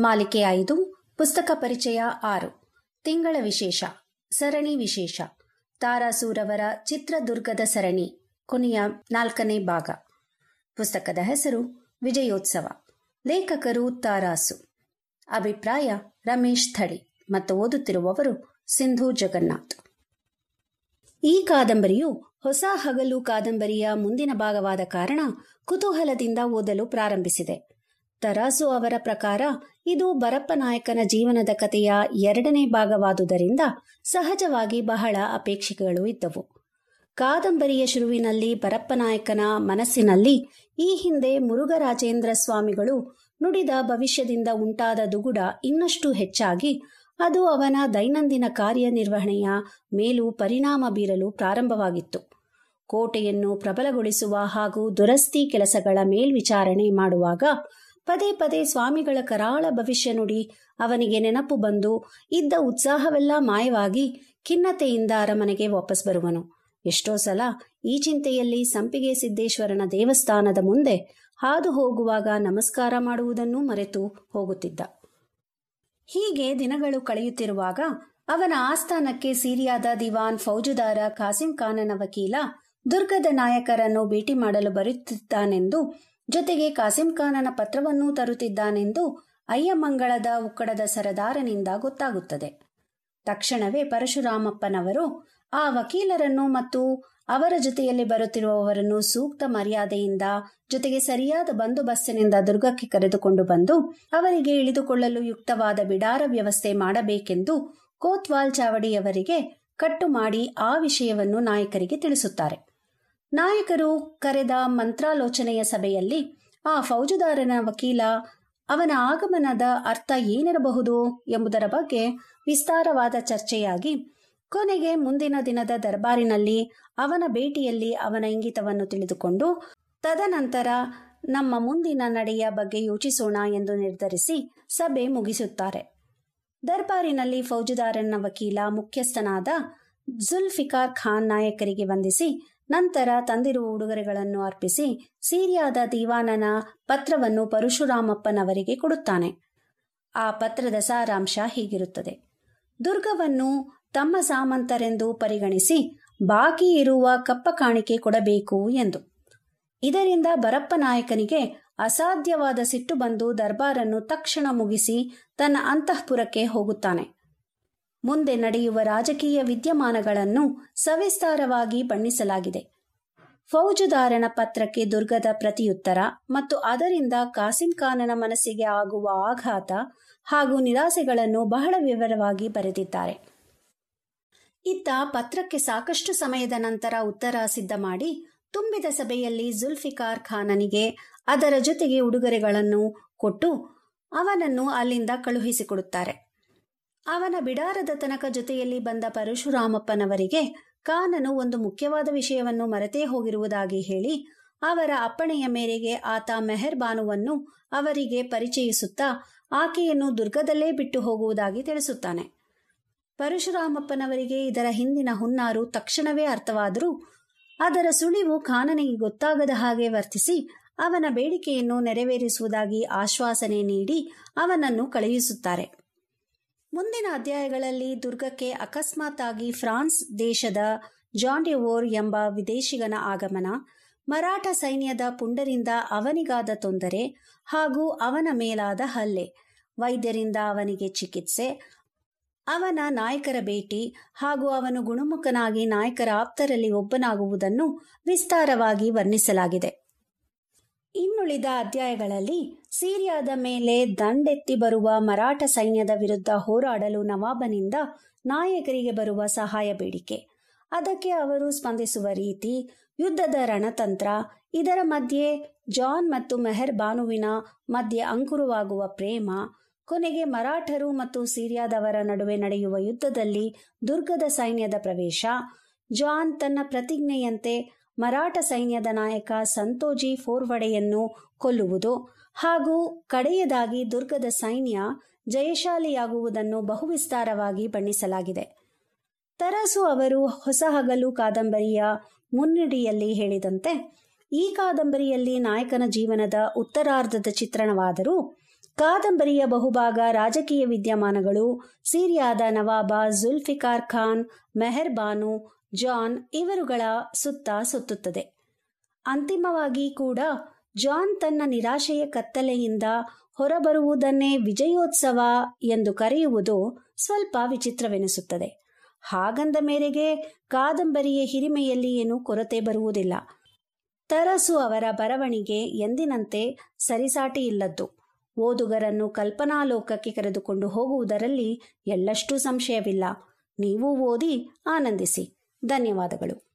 ಮಾಲಿಕೆ ಐದು, ಪುಸ್ತಕ ಪರಿಚಯ ಆರು. ತಿಂಗಳ ವಿಶೇಷ. ಸರಣಿ ವಿಶೇಷ. ತಾರಾಸೂರವರ ಚಿತ್ರದುರ್ಗದ ಸರಣಿ, ಕೊನೆಯ ನಾಲ್ಕನೇ ಭಾಗ. ಪುಸ್ತಕದ ಹೆಸರು ವಿಜಯೋತ್ಸವ. ಲೇಖಕರು ತಾರಾಸು. ಅಭಿಪ್ರಾಯ ರಮೇಶ್ ಥಳಿ ಮತ್ತು ಓದುತ್ತಿರುವವರು ಸಿಂಧು ಜಗನ್ನಾಥ್. ಈ ಕಾದಂಬರಿಯು ಹೊಸ ಹಗಲು ಕಾದಂಬರಿಯ ಮುಂದಿನ ಭಾಗವಾದ ಕಾರಣ ಕುತೂಹಲದಿಂದ ಓದಲು ಪ್ರಾರಂಭಿಸಿದೆ. ತರಾಸು ಅವರ ಪ್ರಕಾರ, ಇದು ಬರಪ್ಪನಾಯಕನ ಜೀವನದ ಕಥೆಯ ಎರಡನೇ ಭಾಗವಾದುದರಿಂದ ಸಹಜವಾಗಿ ಬಹಳ ಅಪೇಕ್ಷೆಗಳು ಇದ್ದವು. ಕಾದಂಬರಿಯ ಶುರುವಿನಲ್ಲಿ ಬರಪ್ಪನಾಯಕನ ಮನಸ್ಸಿನಲ್ಲಿ ಈ ಹಿಂದೆ ಮುರುಘರಾಜೇಂದ್ರ ಸ್ವಾಮಿಗಳು ನುಡಿದ ಭವಿಷ್ಯದಿಂದ ಉಂಟಾದ ದುಗುಡ ಇನ್ನಷ್ಟು ಹೆಚ್ಚಾಗಿ ಅದು ಅವನ ದೈನಂದಿನ ಕಾರ್ಯನಿರ್ವಹಣೆಯ ಮೇಲೂ ಪರಿಣಾಮ ಬೀರಲು ಪ್ರಾರಂಭವಾಗಿತ್ತು. ಕೋಟೆಯನ್ನು ಪ್ರಬಲಗೊಳಿಸುವ ಹಾಗೂ ದುರಸ್ತಿ ಕೆಲಸಗಳ ಮೇಲ್ವಿಚಾರಣೆ ಮಾಡುವಾಗ ಪದೇ ಪದೇ ಸ್ವಾಮಿಗಳ ಕರಾಳ ಭವಿಷ್ಯ ನುಡಿ ಅವನಿಗೆ ನೆನಪು ಬಂದು ಇದ್ದ ಉತ್ಸಾಹವೆಲ್ಲ ಮಾಯವಾಗಿ ಖಿನ್ನತೆಯಿಂದ ಅರಮನೆಗೆ ವಾಪಸ್ ಬರುವನು. ಎಷ್ಟೋ ಸಲ ಈ ಚಿಂತೆಯಲ್ಲಿ ಸಂಪಿಗೆ ಸಿದ್ದೇಶ್ವರನ ದೇವಸ್ಥಾನದ ಮುಂದೆ ಹಾದು ಹೋಗುವಾಗ ನಮಸ್ಕಾರ ಮಾಡುವುದನ್ನೂ ಮರೆತು ಹೋಗುತ್ತಿದ್ದ. ಹೀಗೆ ದಿನಗಳು ಕಳೆಯುತ್ತಿರುವಾಗ ಅವನ ಆಸ್ಥಾನಕ್ಕೆ ಸಿರಿಯಾದ ದಿವಾನ್ ಫೌಜುದಾರ ಖಾಸಿಂ ಖಾನನ ವಕೀಲ ದುರ್ಗದ ನಾಯಕರನ್ನು ಭೇಟಿ ಮಾಡಲು ಬರುತ್ತಿದ್ದಾನೆಂದು ಜೊತೆಗೆ ಕಾಸಿಂ ಖಾನನ ಪತ್ರವನ್ನೂ ತರುತ್ತಿದ್ದಾನೆಂದು ಅಯ್ಯಮಂಗಳದ ಉಕ್ಕಡದ ಸರದಾರನಿಂದ ಗೊತ್ತಾಗುತ್ತದೆ. ತಕ್ಷಣವೇ ಪರಶುರಾಮಪ್ಪನವರು ಆ ವಕೀಲರನ್ನು ಮತ್ತು ಅವರ ಜೊತೆಯಲ್ಲಿ ಬರುತ್ತಿರುವವರನ್ನು ಸೂಕ್ತ ಮರ್ಯಾದೆಯಿಂದ ಜೊತೆಗೆ ಸರಿಯಾದ ಬಂದೋಬಸ್ತಿನಿಂದ ದುರ್ಗಕ್ಕೆ ಕರೆದುಕೊಂಡು ಬಂದು ಅವರಿಗೆ ಇಳಿದುಕೊಳ್ಳಲು ಯುಕ್ತವಾದ ಬಿಡಾರ ವ್ಯವಸ್ಥೆ ಮಾಡಬೇಕೆಂದು ಕೋತ್ವಾಲ್ ಚಾವಡಿಯವರಿಗೆ ಕಟ್ಟು ಮಾಡಿ ಆ ವಿಷಯವನ್ನು ನಾಯಕರಿಗೆ ತಿಳಿಸುತ್ತಾರೆ. ನಾಯಕರು ಕರೆದ ಮಂತ್ರಾಲೋಚನೆಯ ಸಭೆಯಲ್ಲಿ ಆ ಫೌಜುದಾರನ ವಕೀಲ, ಅವನ ಆಗಮನದ ಅರ್ಥ ಏನಿರಬಹುದು ಎಂಬುದರ ಬಗ್ಗೆ ವಿಸ್ತಾರವಾದ ಚರ್ಚೆಯಾಗಿ ಕೊನೆಗೆ ಮುಂದಿನ ದಿನದ ದರ್ಬಾರಿನಲ್ಲಿ ಅವನ ಭೇಟಿಯಲ್ಲಿ ಅವನ ಇಂಗಿತವನ್ನು ತಿಳಿದುಕೊಂಡು ತದನಂತರ ನಮ್ಮ ಮುಂದಿನ ನಡೆಯ ಬಗ್ಗೆ ಯೋಚಿಸೋಣ ಎಂದು ನಿರ್ಧರಿಸಿ ಸಭೆ ಮುಗಿಸುತ್ತಾರೆ. ದರ್ಬಾರಿನಲ್ಲಿ ಫೌಜುದಾರನ ವಕೀಲ ಮುಖ್ಯಸ್ಥನಾದ ಜುಲ್ಫಿಕಾರ್ ಖಾನ್ ನಾಯಕರಿಗೆ ವಂದಿಸಿ ನಂತರ ತಂದಿರುವ ಉಡುಗೊರೆಗಳನ್ನು ಅರ್ಪಿಸಿ ಸೀರಿಯಾದ ದೀವಾನನ ಪತ್ರವನ್ನು ಪರಶುರಾಮಪ್ಪನವರಿಗೆ ಕೊಡುತ್ತಾನೆ. ಆ ಪತ್ರದ ಸಾರಾಂಶ ಹೀಗಿರುತ್ತದೆ. ದುರ್ಗವನ್ನು ತಮ್ಮ ಸಾಮಂತರೆಂದು ಪರಿಗಣಿಸಿ ಬಾಕಿ ಇರುವ ಕಪ್ಪ ಕಾಣಿಕೆ ಕೊಡಬೇಕು ಎಂದು. ಇದರಿಂದ ಬರಪ್ಪ ನಾಯಕನಿಗೆ ಅಸಾಧ್ಯವಾದ ಸಿಟ್ಟು ಬಂದು ದರ್ಬಾರನ್ನು ತಕ್ಷಣ ಮುಗಿಸಿ ತನ್ನ ಅಂತಃಪುರಕ್ಕೆ ಹೋಗುತ್ತಾನೆ. ಮುಂದೆ ನಡೆಯುವ ರಾಜಕೀಯ ವಿದ್ಯಮಾನಗಳನ್ನು ಸವಿಸ್ತಾರವಾಗಿ ಬಣ್ಣಿಸಲಾಗಿದೆ. ಫೌಜುದಾರನ ಪತ್ರಕ್ಕೆ ದುರ್ಗದ ಪ್ರತಿಯುತ್ತರ ಮತ್ತು ಅದರಿಂದ ಕಾಸಿಂ ಖಾನನ ಮನಸ್ಸಿಗೆ ಆಗುವ ಆಘಾತ ಹಾಗೂ ನಿರಾಸೆಗಳನ್ನು ಬಹಳ ವಿವರವಾಗಿ ಬರೆದಿದ್ದಾರೆ. ಇತ್ತ ಪತ್ರಕ್ಕೆ ಸಾಕಷ್ಟು ಸಮಯದ ನಂತರ ಉತ್ತರ ಸಿದ್ಧ ಮಾಡಿ ತುಂಬಿದ ಸಭೆಯಲ್ಲಿ ಜುಲ್ಫಿಕಾರ್ ಖಾನನಿಗೆ ಅದರ ಜೊತೆಗೆ ಉಡುಗೊರೆಗಳನ್ನು ಕೊಟ್ಟು ಅವನನ್ನು ಅಲ್ಲಿಂದ ಕಳುಹಿಸಿಕೊಡುತ್ತಾರೆ. ಅವನ ಬಿಡಾರದ ತನಕ ಜೊತೆಯಲ್ಲಿ ಬಂದ ಪರಶುರಾಮಪ್ಪನವರಿಗೆ ಕಾನನು ಒಂದು ಮುಖ್ಯವಾದ ವಿಷಯವನ್ನು ಮರೆತೇ ಹೋಗಿರುವುದಾಗಿ ಹೇಳಿ, ಅವರ ಅಪ್ಪಣೆಯ ಮೇರೆಗೆ ಆತ ಮೆಹರ್ ಬಾನುವನ್ನು ಅವರಿಗೆ ಪರಿಚಯಿಸುತ್ತಾ ಆಕೆಯನ್ನು ದುರ್ಗದಲ್ಲೇ ಬಿಟ್ಟು ಹೋಗುವುದಾಗಿ ತಿಳಿಸುತ್ತಾನೆ. ಪರಶುರಾಮಪ್ಪನವರಿಗೆ ಇದರ ಹಿಂದಿನ ಹುನ್ನಾರು ತಕ್ಷಣವೇ ಅರ್ಥವಾದರೂ ಅದರ ಸುಳಿವು ಖಾನನಿಗೆ ಗೊತ್ತಾಗದ ಹಾಗೆ ವರ್ತಿಸಿ ಅವನ ಬೇಡಿಕೆಯನ್ನು ನೆರವೇರಿಸುವುದಾಗಿ ಆಶ್ವಾಸನೆ ನೀಡಿ ಅವನನ್ನು ಕಳುಹಿಸುತ್ತಾರೆ. ಮುಂದಿನ ಅಧ್ಯಾಯಗಳಲ್ಲಿ ದುರ್ಗಕ್ಕೆ ಅಕಸ್ಮಾತ್ ಆಗಿ ಫ್ರಾನ್ಸ್ ದೇಶದ ಜಾನ್ ಡೆವೋರ್ ಎಂಬ ವಿದೇಶಿಗನ ಆಗಮನ, ಮರಾಠ ಸೈನ್ಯದ ಪುಂಡರಿಂದ ಅವನಿಗಾದ ತೊಂದರೆ ಹಾಗೂ ಅವನ ಮೇಲಾದ ಹಲ್ಲೆ, ವೈದ್ಯರಿಂದ ಅವನಿಗೆ ಚಿಕಿತ್ಸೆ, ಅವನ ನಾಯಕರ ಭೇಟಿ ಹಾಗೂ ಅವನು ಗುಣಮುಖನಾಗಿ ನಾಯಕರ ಆಪ್ತರಲ್ಲಿ ಒಬ್ಬನಾಗುವುದನ್ನು ವಿಸ್ತಾರವಾಗಿ ವರ್ಣಿಸಲಾಗಿದೆ. ಇನ್ನುಳಿದ ಅಧ್ಯಾಯಗಳಲ್ಲಿ ಸಿರಿಯಾದ ಮೇಲೆ ದಂಡೆತ್ತಿ ಬರುವ ಮರಾಠ ಸೈನ್ಯದ ವಿರುದ್ಧ ಹೋರಾಡಲು ನವಾಬನಿಂದ ನಾಯಕರಿಗೆ ಬರುವ ಸಹಾಯ ಬೇಡಿಕೆ. ಅದಕ್ಕೆ ಅವರು ಸ್ಪಂದಿಸುವ ರೀತಿ ಯುದ್ಧದ ರಣತಂತ್ರ, ಇದರ ಮಧ್ಯೆ ಜಾನ್ ಮತ್ತು ಮೆಹರ್ ಬಾನುವಿನ ಮಧ್ಯೆ ಅಂಕುರವಾಗುವ ಪ್ರೇಮ, ಕೊನೆಗೆ ಮರಾಠರು ಮತ್ತು ಸಿರಿಯಾದವರ ನಡುವೆ ನಡೆಯುವ ಯುದ್ಧದಲ್ಲಿ ದುರ್ಗದ ಸೈನ್ಯದ ಪ್ರವೇಶ, ಜಾನ್ ತನ್ನ ಪ್ರತಿಜ್ಞೆಯಂತೆ ಮರಾಠ ಸೈನ್ಯದ ನಾಯಕ ಸಂತೋಜಿ ಫೋರ್ವಡೆಯನ್ನು ಕೊಲ್ಲುವುದು ಹಾಗೂ ಕಡೆಯದಾಗಿ ದುರ್ಗದ ಸೈನ್ಯ ಜಯಶಾಲಿಯಾಗುವುದನ್ನು ಬಹುವಿಸ್ತಾರವಾಗಿ ಬಣ್ಣಿಸಲಾಗಿದೆ. ತರಾಸು ಅವರು ಹೊಸ ಹಗಲು ಕಾದಂಬರಿಯ ಮುನ್ನುಡಿಯಲ್ಲಿ ಹೇಳಿದಂತೆ, ಈ ಕಾದಂಬರಿಯಲ್ಲಿ ನಾಯಕನ ಜೀವನದ ಉತ್ತರಾರ್ಧದ ಚಿತ್ರಣವಾದರೂ, ಕಾದಂಬರಿಯ ಬಹುಭಾಗ ರಾಜಕೀಯ ವಿದ್ಯಮಾನಗಳು ಸಿರಿಯಾದ ನವಾಬ ಜುಲ್ಫಿಕಾರ್ ಖಾನ್, ಮೆಹರ್ ಬಾನು ಜಾನ್ ಇವರುಗಳ ಸುತ್ತ ಸುತ್ತುತ್ತದೆ. ಅಂತಿಮವಾಗಿ ಕೂಡ ಜಾನ್ ತನ್ನ ನಿರಾಶೆಯ ಕತ್ತಲೆಯಿಂದ ಹೊರಬರುವುದನ್ನೇ ವಿಜಯೋತ್ಸವ ಎಂದು ಕರೆಯುವುದು ಸ್ವಲ್ಪ ವಿಚಿತ್ರವೆನಿಸುತ್ತದೆ. ಹಾಗಂದ ಮೇರೆಗೆ ಕಾದಂಬರಿಯ ಹಿರಿಮೆಯಲ್ಲಿ ಏನೂ ಕೊರತೆ ಬರುವುದಿಲ್ಲ. ತರಸು ಅವರ ಬರವಣಿಗೆ ಎಂದಿನಂತೆ ಸರಿಸಾಟಿ ಇಲ್ಲದ್ದು. ಓದುಗರನ್ನು ಕಲ್ಪನಾಲೋಕಕ್ಕೆ ಕರೆದುಕೊಂಡು ಹೋಗುವುದರಲ್ಲಿ ಎಳ್ಳಷ್ಟೂ ಸಂಶಯವಿಲ್ಲ. ನೀವು ಓದಿ ಆನಂದಿಸಿ. ಧನ್ಯವಾದಗಳು.